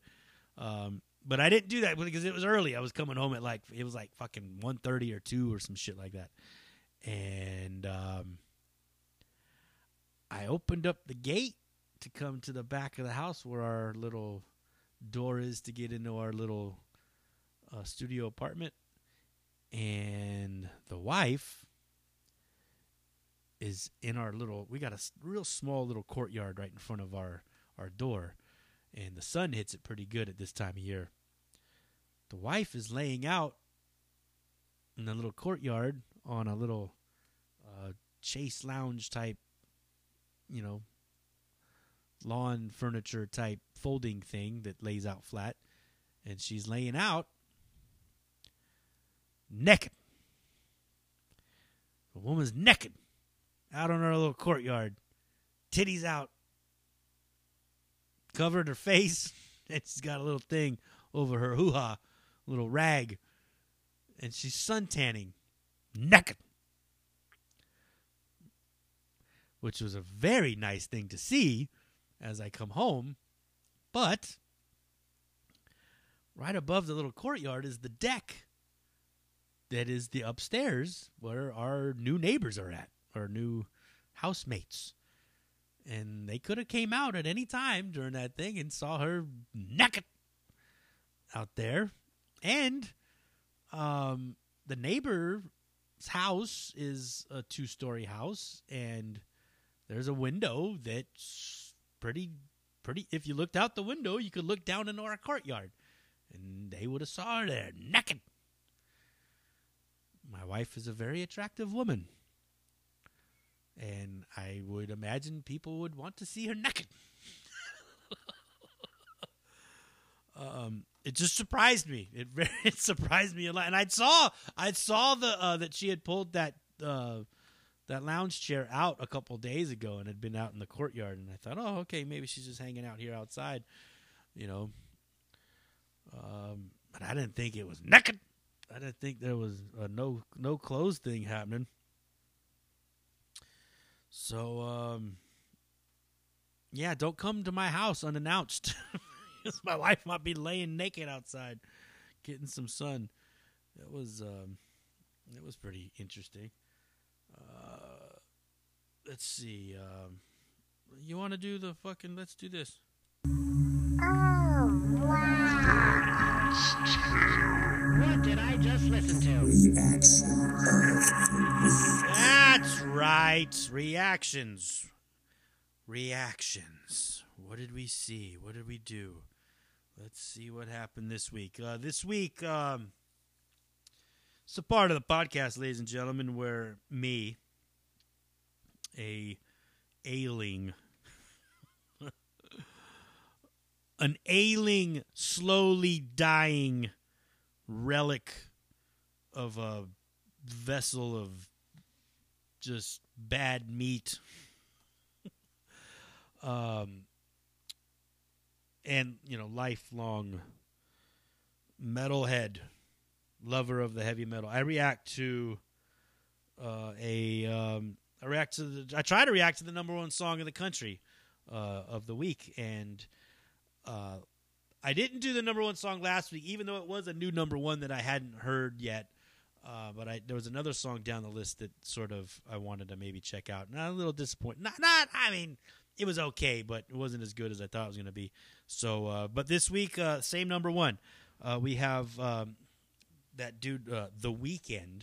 Um, but I didn't do that because it was early. I was coming home at like it was like fucking 1.30 or two or some shit like that, and um, I opened up the gate to come to the back of the house where our little door is to get into our little uh, studio apartment, and the wife is in our little. We got a real small little courtyard right in front of our our door and the sun hits it pretty good at this time of year. The wife is laying out in the little courtyard on a little uh, chase lounge type, you know, lawn furniture type folding thing that lays out flat, and she's laying out naked. The woman's naked out on our little courtyard, titties out, covered her face, and she's got a little thing over her hoo ha, little rag, and she's suntanning, naked, which was a very nice thing to see as I come home. But right above the little courtyard is the deck that is the upstairs where our new neighbors are at, our new housemates. And they could have came out at any time during that thing and saw her naked out there. And um the neighbor's house is a two-story house and there's a window that's pretty pretty if you looked out the window you could look down into our courtyard. And they would have saw her there naked my wife is a very attractive woman and I would imagine people would want to see her naked. um, it just surprised me. It it surprised me a lot, and I saw I saw the uh, that she had pulled that uh, that lounge chair out a couple days ago and had been out in the courtyard, and I thought, oh, okay, maybe she's just hanging out here outside, you know. Um, but I didn't think it was naked. I didn't think there was a no no clothes thing happening. So, um, yeah, don't come to my house unannounced. my wife might be laying naked outside, getting some sun. It was, um, it was pretty interesting. Uh, let's see. Um, you want to do the fucking? Let's do this. What did I just listen to? That's right. Reactions. reactions. What did we see? What did we do? Let's see what happened this week. Uh, this week, um, it's a part of the podcast, ladies and gentlemen, where me, a ailing, an ailing, slowly dying relic of a vessel of just bad meat. um, and you know, lifelong metalhead lover of the heavy metal. I react to uh, a um, I react to the I try to react to the number one song of the country uh, of the week, and uh, I didn't do the number one song last week, even though it was a new number one that I hadn't heard yet. Uh, but I, there was another song down the list that sort of I wanted to maybe check out. Not a little disappointed. Not, not. I mean, it was okay, but it wasn't as good as I thought it was going to be. So, uh, but this week, uh, same number one. Uh, we have um, that dude, uh, The Weeknd,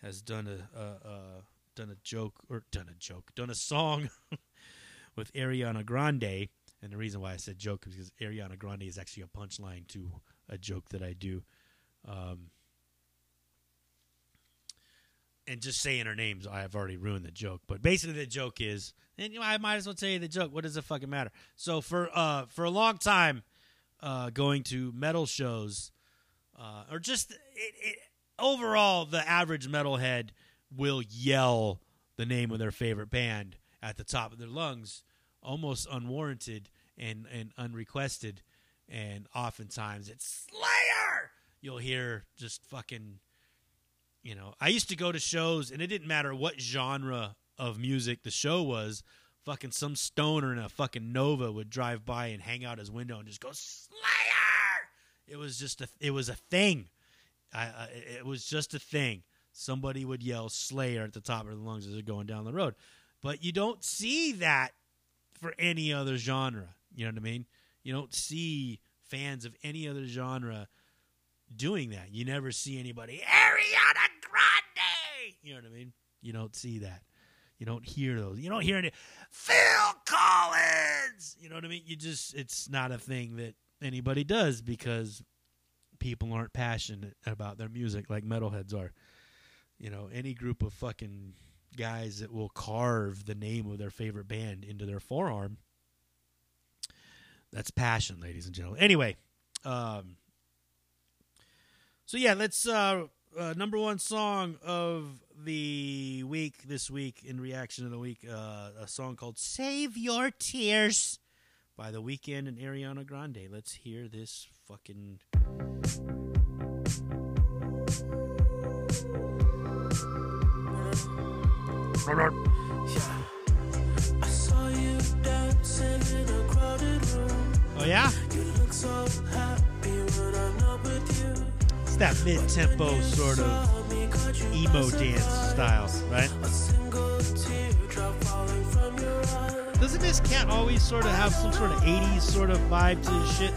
has done a, a, done a joke or done a joke, done a song with Ariana Grande. And the reason why I said joke is because Ariana Grande is actually a punchline to a joke that I do. Um, and just saying her names, I have already ruined the joke. But basically, the joke is, and I might as well tell you the joke. What does it fucking matter? So for uh, for a long time, uh, going to metal shows, uh, or just it, it, overall, the average metalhead will yell the name of their favorite band at the top of their lungs, almost unwarranted and and unrequested, and oftentimes it's Slayer. You'll hear just fucking you know, I used to go to shows and it didn't matter what genre of music the show was. Fucking some stoner in a fucking Nova would drive by and hang out his window and just go Slayer. It was just a it was a thing. I, I it was just a thing. Somebody would yell Slayer at the top of their lungs as they're going down the road, but you don't see that for any other genre. You know what I mean? You don't see fans of any other genre doing that. You never see anybody Ariana Grande. You know what I mean? You don't see that. You don't hear those. You don't hear any Phil Collins. You know what I mean? You just it's not a thing that anybody does because people aren't passionate about their music like metalheads are. You know, any group of fucking guys that will carve the name of their favorite band into their forearm. That's passion, ladies and gentlemen. Anyway, um, so yeah, let's uh, uh, number one song of the week this week in reaction of the week, uh, a song called "Save Your Tears" by The Weeknd and Ariana Grande. Let's hear this fucking. Oh yeah, You look so happy when I'm not with you. it's that mid-tempo sort of Saw me caught you emo dance style, right? A single teardrop falling from your eye. Doesn't this cat always sort of have some sort of '80s sort of vibe to his shit?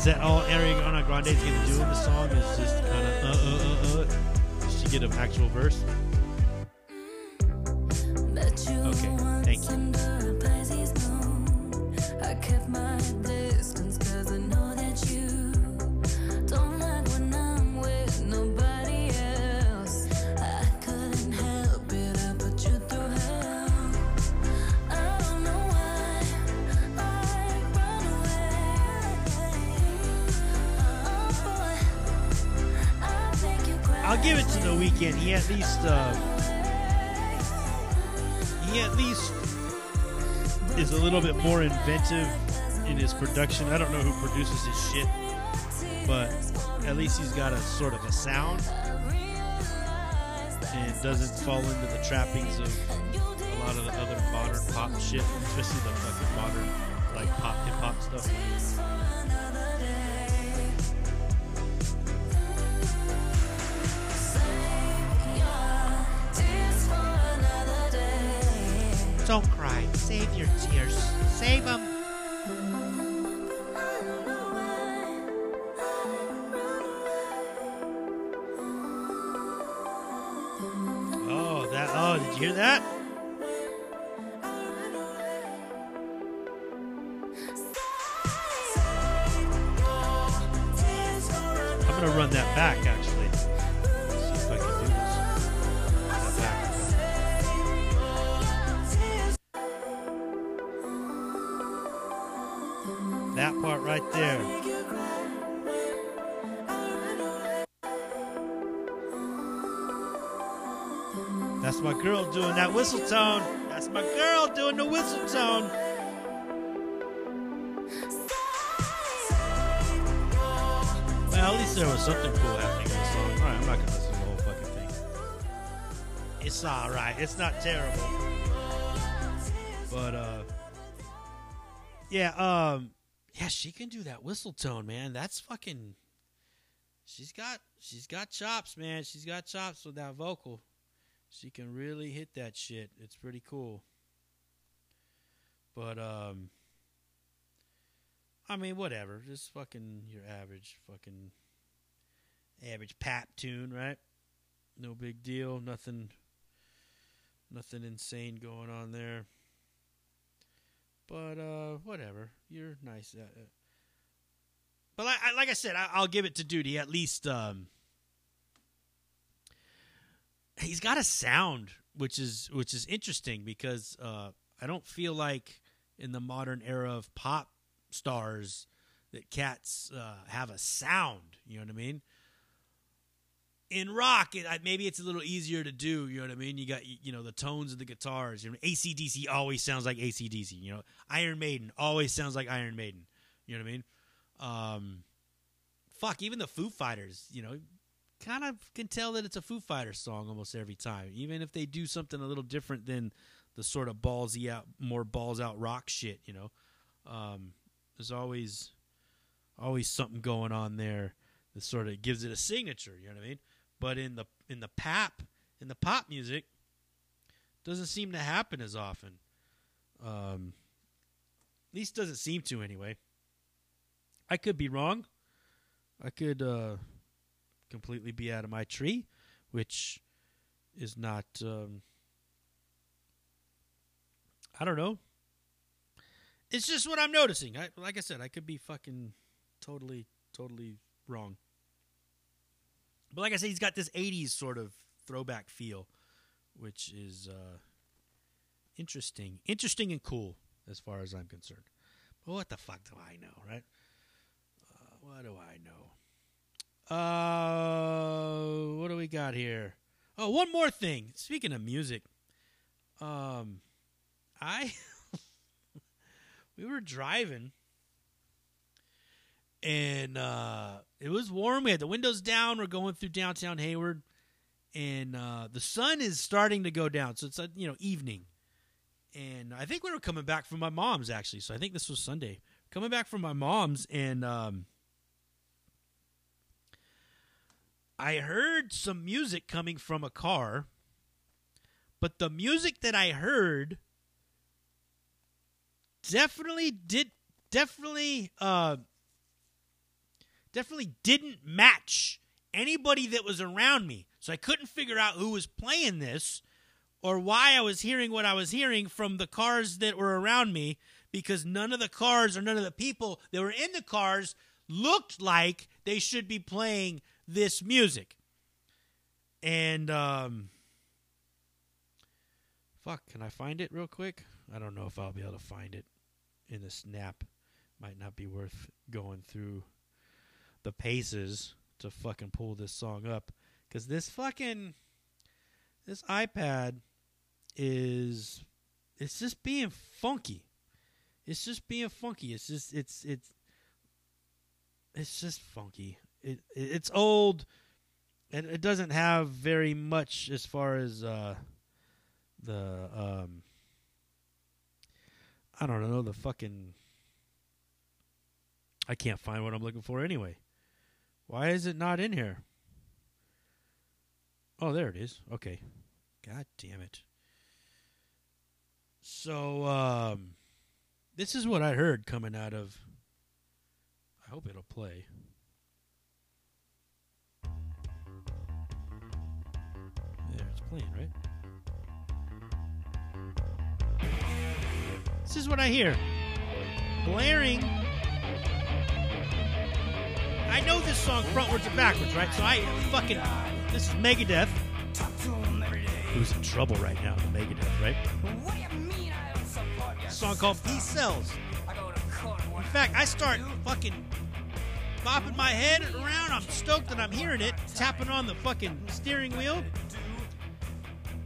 Is that all Ariana Grande's gonna do in the song? Is just kind of uh uh uh uh? Does she get an actual verse? production. I don't know who produces his shit, but at least he's got a sort of a sound and doesn't fall into the trappings of a lot of the other modern pop shit, especially the fucking modern like pop hip hop stuff. Don't cry. Save your tears. Save them. Hear that? That whistle tone. That's my girl doing the whistle tone. Well, at least there was something cool happening in the song. All right, I'm not gonna listen to the whole fucking thing. It's all right. It's not terrible. But uh, yeah, um, yeah, she can do that whistle tone, man. That's fucking. She's got she's got chops, man. She's got chops with that vocal. She can really hit that shit. It's pretty cool. But um I mean whatever. Just fucking your average fucking average pap tune, right? No big deal. Nothing nothing insane going on there. But uh whatever. You're nice. Uh, uh, but I, like I said, I, I'll give it to Duty. At least um, he's got a sound which is which is interesting because uh, I don't feel like in the modern era of pop stars that cats uh, have a sound. You know what I mean? In rock, it, maybe it's a little easier to do. You know what I mean? You got you know the tones of the guitars. You know, ACDC always sounds like ACDC. You know, Iron Maiden always sounds like Iron Maiden. You know what I mean? Um, fuck, even the Foo Fighters. You know, kind of can tell that it's a Foo Fighters song almost every time, even if they do something a little different than the sort of ballsy out, more balls out rock shit. You know, um, there's always always something going on there that sort of gives it a signature. You know what I mean? But in the in the pop in the pop music, doesn't seem to happen as often. Um, at least doesn't seem to anyway. I could be wrong. I could uh, completely be out of my tree, which is not. Um, I don't know. It's just what I'm noticing. I, like I said, I could be fucking totally, totally wrong. But like I said, he's got this '80s sort of throwback feel, which is uh, interesting, interesting and cool as far as I'm concerned. But what the fuck do I know, right? Uh, what do I know? Uh, what do we got here? Oh, one more thing. Speaking of music, um, I we were driving and uh, it was warm. We had the windows down. We're going through downtown Hayward, and uh, the sun is starting to go down. So it's uh, you know evening, and I think we were coming back from my mom's actually. So I think this was Sunday. Coming back from my mom's, and um, I heard some music coming from a car, but the music that I heard definitely did definitely uh definitely didn't match anybody that was around me. So I couldn't figure out who was playing this or why I was hearing what I was hearing from the cars that were around me because none of the cars or none of the people that were in the cars looked like they should be playing this music. And um fuck, can I find it real quick? I don't know if I'll be able to find it in the snap. Might not be worth going through the paces to fucking pull this song up because this fucking this iPad is it's just being funky. It's just being funky. It's just it's it's it's just funky. It, it it's old and it doesn't have very much as far as uh the um I don't know the fucking I can't find what I'm looking for anyway. Why is it not in here? Oh, there it is. Okay. God damn it. So um, this is what I heard coming out of. I hope it'll play. Right? This is what I hear. Blaring. I know this song frontwards and backwards, right? So I fucking. This is Megadeth. Who's in trouble right now? Megadeth, right? Song called Peace Sells. In fact, I start fucking bopping my head around. I'm stoked that I'm hearing it, tapping on the fucking steering wheel.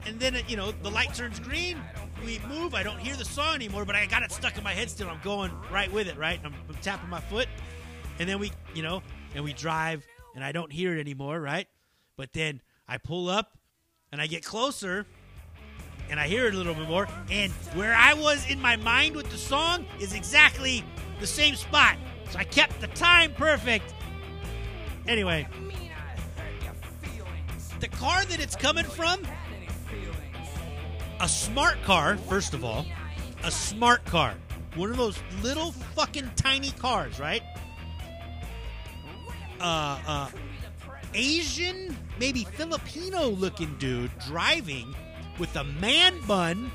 And then, it, you know, the light turns green. We move. I don't hear the song anymore, but I got it stuck in my head still. I'm going right with it, right? I'm, I'm tapping my foot. And then we, you know, and we drive, and I don't hear it anymore, right? But then I pull up, and I get closer, and I hear it a little bit more. And where I was in my mind with the song is exactly the same spot. So I kept the time perfect. Anyway, the car that it's coming from, a smart car, first of all, a smart car. One of those little fucking tiny cars, right? Uh, uh, Asian, maybe Filipino looking dude driving with a man bun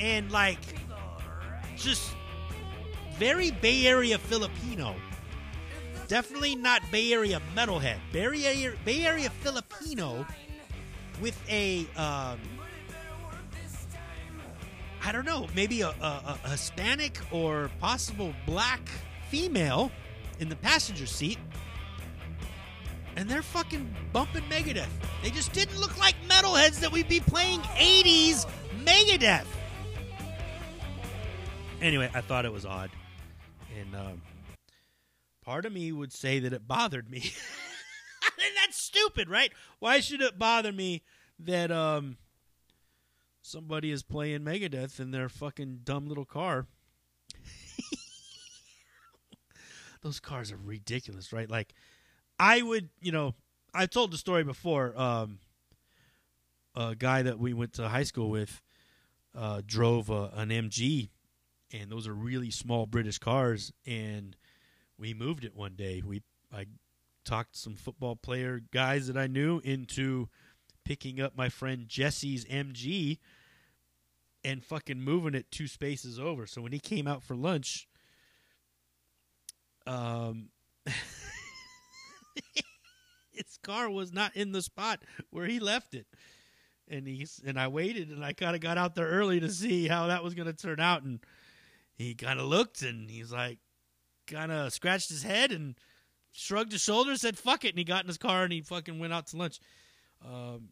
and like just very Bay Area Filipino. Definitely not Bay Area metalhead. Bay Area, Bay Area Filipino with a um, I don't know, maybe a, a, a Hispanic or possible black female in the passenger seat and they're fucking bumping Megadeth. They just didn't look like metalheads that we'd be playing 80s Megadeth. Anyway, I thought it was odd. And um, part of me would say that it bothered me. stupid, right? Why should it bother me that um, somebody is playing Megadeth in their fucking dumb little car? Those cars are ridiculous, right? Like, I would, you know, I told the story before. Um, a guy that we went to high school with uh, drove a, an MG, and those are really small British cars. And we moved it one day. We I talked some football player guys that I knew into picking up my friend Jesse's MG and fucking moving it two spaces over. So when he came out for lunch, um. his car was not in the spot where he left it. And he's and I waited and I kind of got out there early to see how that was going to turn out and he kind of looked and he's like kind of scratched his head and shrugged his shoulders said fuck it and he got in his car and he fucking went out to lunch. Um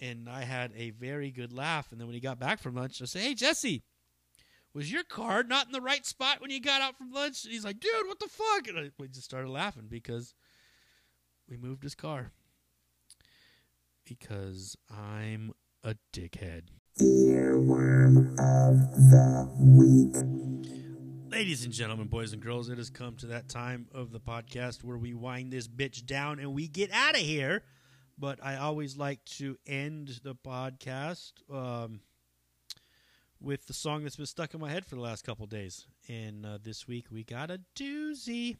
and I had a very good laugh and then when he got back from lunch I said, "Hey Jesse, was your car not in the right spot when you got out from lunch?" And he's like, "Dude, what the fuck?" And I, we just started laughing because we moved his car because I'm a dickhead. Ladies and gentlemen, boys and girls, it has come to that time of the podcast where we wind this bitch down and we get out of here. But I always like to end the podcast um, with the song that's been stuck in my head for the last couple days. And uh, this week we got a doozy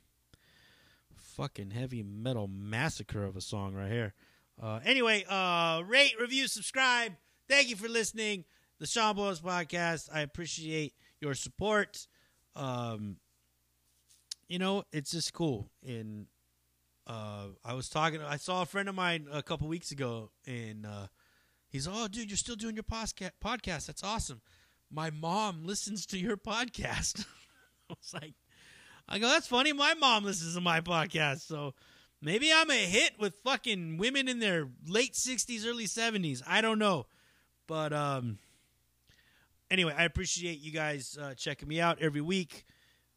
fucking heavy metal massacre of a song right here. Uh, anyway, uh, rate, review, subscribe. Thank you for listening. The Sean Boyles podcast. I appreciate your support. Um, you know, it's just cool. And uh, I was talking. I saw a friend of mine a couple weeks ago, and uh, he's, "Oh, dude, you're still doing your posca- podcast. That's awesome." My mom listens to your podcast. I was like, I go, that's funny. My mom listens to my podcast, so maybe I'm a hit with fucking women in their late sixties, early seventies. I don't know, but um, anyway, I appreciate you guys uh, checking me out every week.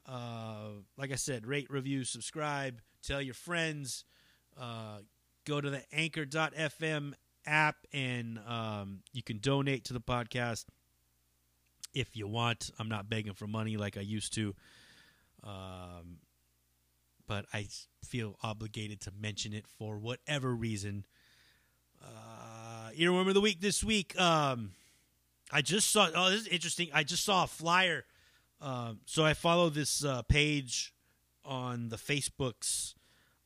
Uh, like I said, rate, review, subscribe, tell your friends. Uh, go to the Anchor.fm app, and um, you can donate to the podcast if you want. I'm not begging for money like I used to. Um, but I feel obligated to mention it for whatever reason. Uh, earworm of the week this week. Um, I just saw. Oh, this is interesting. I just saw a flyer. Um, so I follow this uh, page on the Facebooks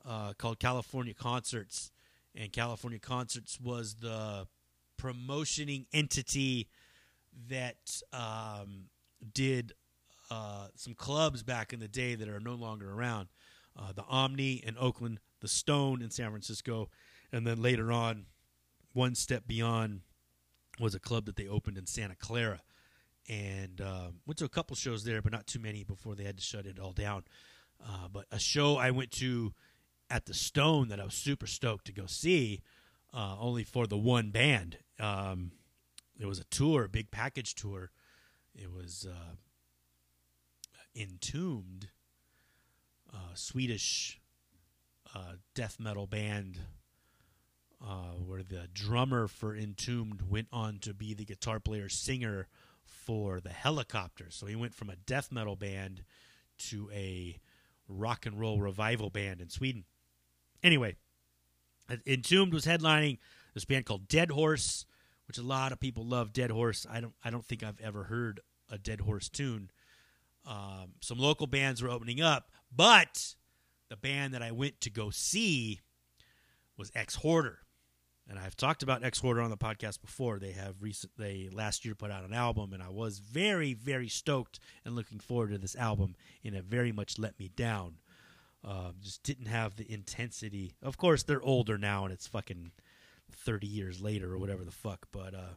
uh, called California Concerts, and California Concerts was the promotioning entity that um, did uh, some clubs back in the day that are no longer around. Uh, the Omni in Oakland, the Stone in San Francisco, and then later on, one step beyond was a club that they opened in Santa Clara, and uh, went to a couple shows there, but not too many before they had to shut it all down. Uh, but a show I went to at the Stone that I was super stoked to go see, uh, only for the one band. Um, it was a tour, a big package tour. It was uh, Entombed, uh, Swedish uh, death metal band, uh, where the drummer for Entombed went on to be the guitar player singer for the Hellacopters. So he went from a death metal band to a rock and roll revival band in Sweden. Anyway, Entombed was headlining this band called Dead Horse, which a lot of people love. Dead Horse. I don't. I don't think I've ever heard a Dead Horse tune. Um, some local bands were opening up, but the band that I went to go see was Exhorder, and I've talked about Exhorder on the podcast before. They have recent. They last year put out an album, and I was very, very stoked and looking forward to this album. And it very much let me down. Uh, just didn't have the intensity. Of course, they're older now, and it's fucking thirty years later or whatever the fuck. But uh,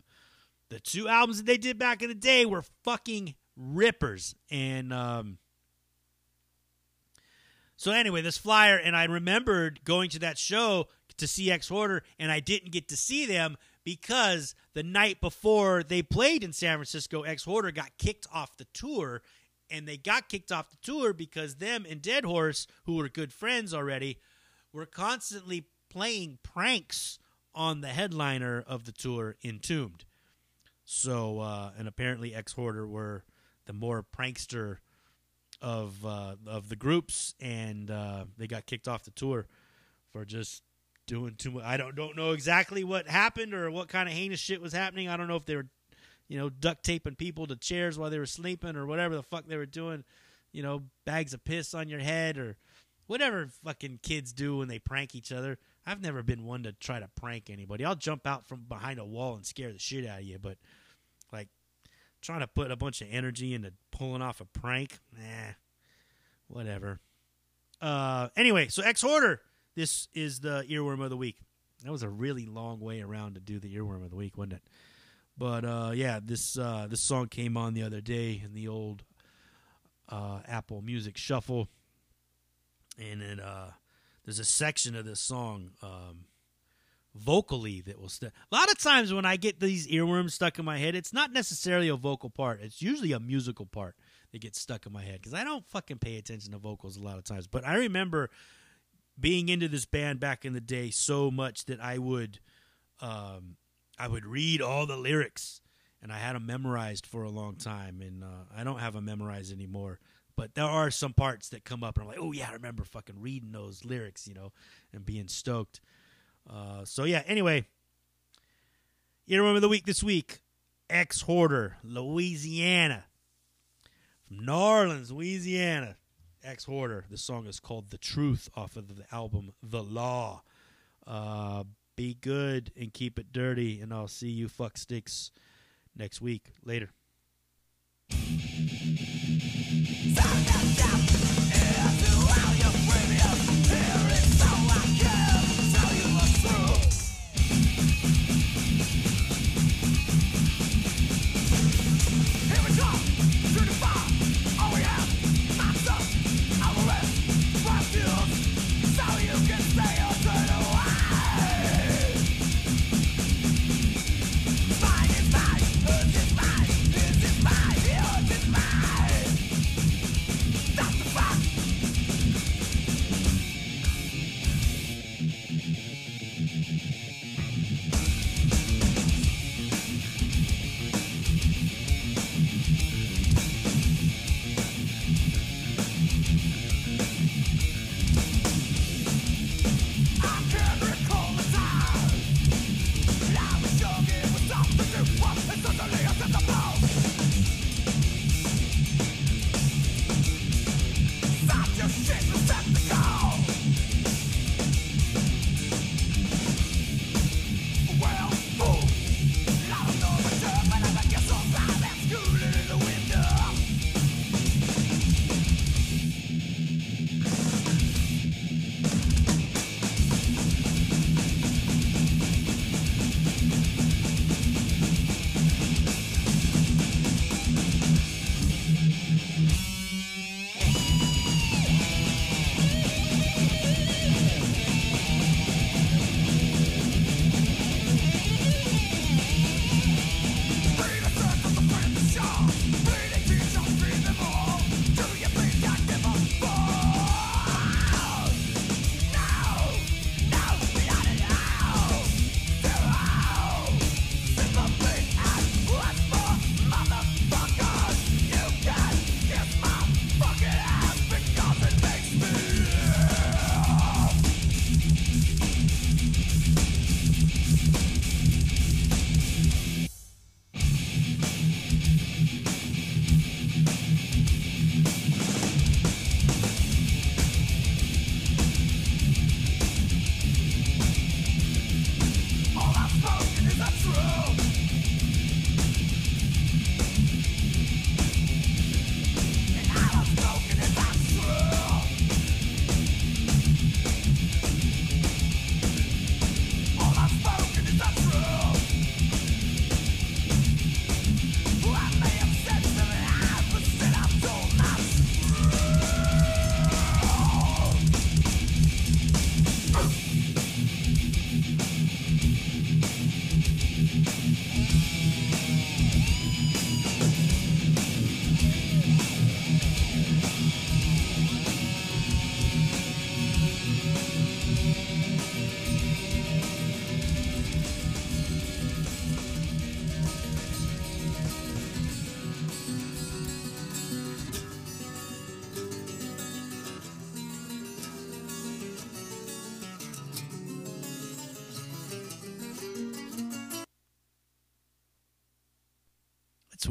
the two albums that they did back in the day were fucking rippers. And um, so anyway, this flyer, and I remembered going to that show to see Exhorder, and I didn't get to see them because the night before they played in San Francisco, Exhorder got kicked off the tour, and they got kicked off the tour because them and Dead Horse, who were good friends already, were constantly playing pranks on the headliner of the tour, Entombed. So, uh, and apparently, Exhorder were the more prankster of uh, of the groups, and uh, they got kicked off the tour for just doing too much. I don't don't know exactly what happened or what kind of heinous shit was happening. I don't know if they were, you know, duct taping people to chairs while they were sleeping or whatever the fuck they were doing. You know, bags of piss on your head or whatever fucking kids do when they prank each other. I've never been one to try to prank anybody. I'll jump out from behind a wall and scare the shit out of you, but like trying to put a bunch of energy into pulling off a prank, nah, whatever. Uh, anyway, so Exhorder, this is the earworm of the week. That was a really long way around to do the earworm of the week, wasn't it? But uh, yeah, this uh, this song came on the other day in the old uh, Apple Music Shuffle, and it uh, there's a section of this song um, vocally that will st- a lot of times when i get these earworms stuck in my head it's not necessarily a vocal part it's usually a musical part that gets stuck in my head because i don't fucking pay attention to vocals a lot of times but i remember being into this band back in the day so much that i would um, i would read all the lyrics. And i had them memorized for a long time. And uh, i don't have them memorized anymore. But there are some parts that come up and i'm like oh yeah i remember fucking reading those lyrics you know and being stoked. Uh, so yeah. Anyway, you remember the week this week: Exhorder, Louisiana, from New Orleans, Louisiana. Exhorder. The song is called "The Truth" off of the album "The Law." Uh, be good and keep it dirty, and I'll see you fuck sticks next week. Later.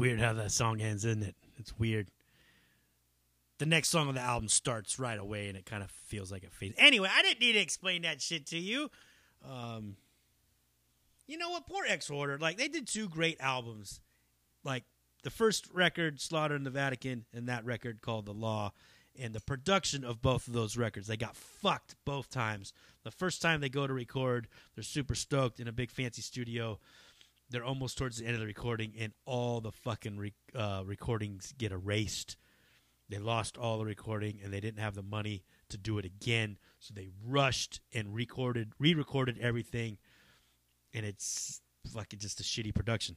Weird how that song ends, isn't it? It's weird. The next song on the album starts right away, and it kind of feels like it fades. Anyway, I didn't need to explain that shit to you. Um, you know what? Poor Exhorder. Like they did two great albums. Like the first record, Slaughter in the Vatican, and that record called The Law. And the production of both of those records, they got fucked both times. The first time they go to record, they're super stoked in a big fancy studio. They're almost towards the end of the recording, and all the fucking re- uh, recordings get erased. They lost all the recording, and they didn't have the money to do it again. So they rushed and recorded, re-recorded everything, and it's fucking just a shitty production.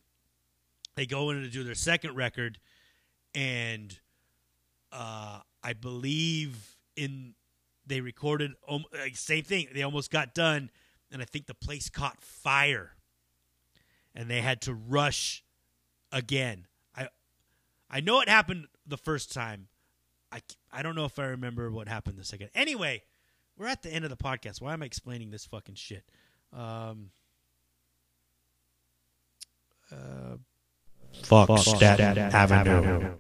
They go in to do their second record, and uh, I believe in they recorded um, same thing. They almost got done, and I think the place caught fire, and they had to rush again. I I know it happened the first time. I I don't know if I remember what happened the second. Anyway, we're at the end of the podcast. Why am I explaining this fucking shit? Um. Uh, Fuck, Stat Avenue.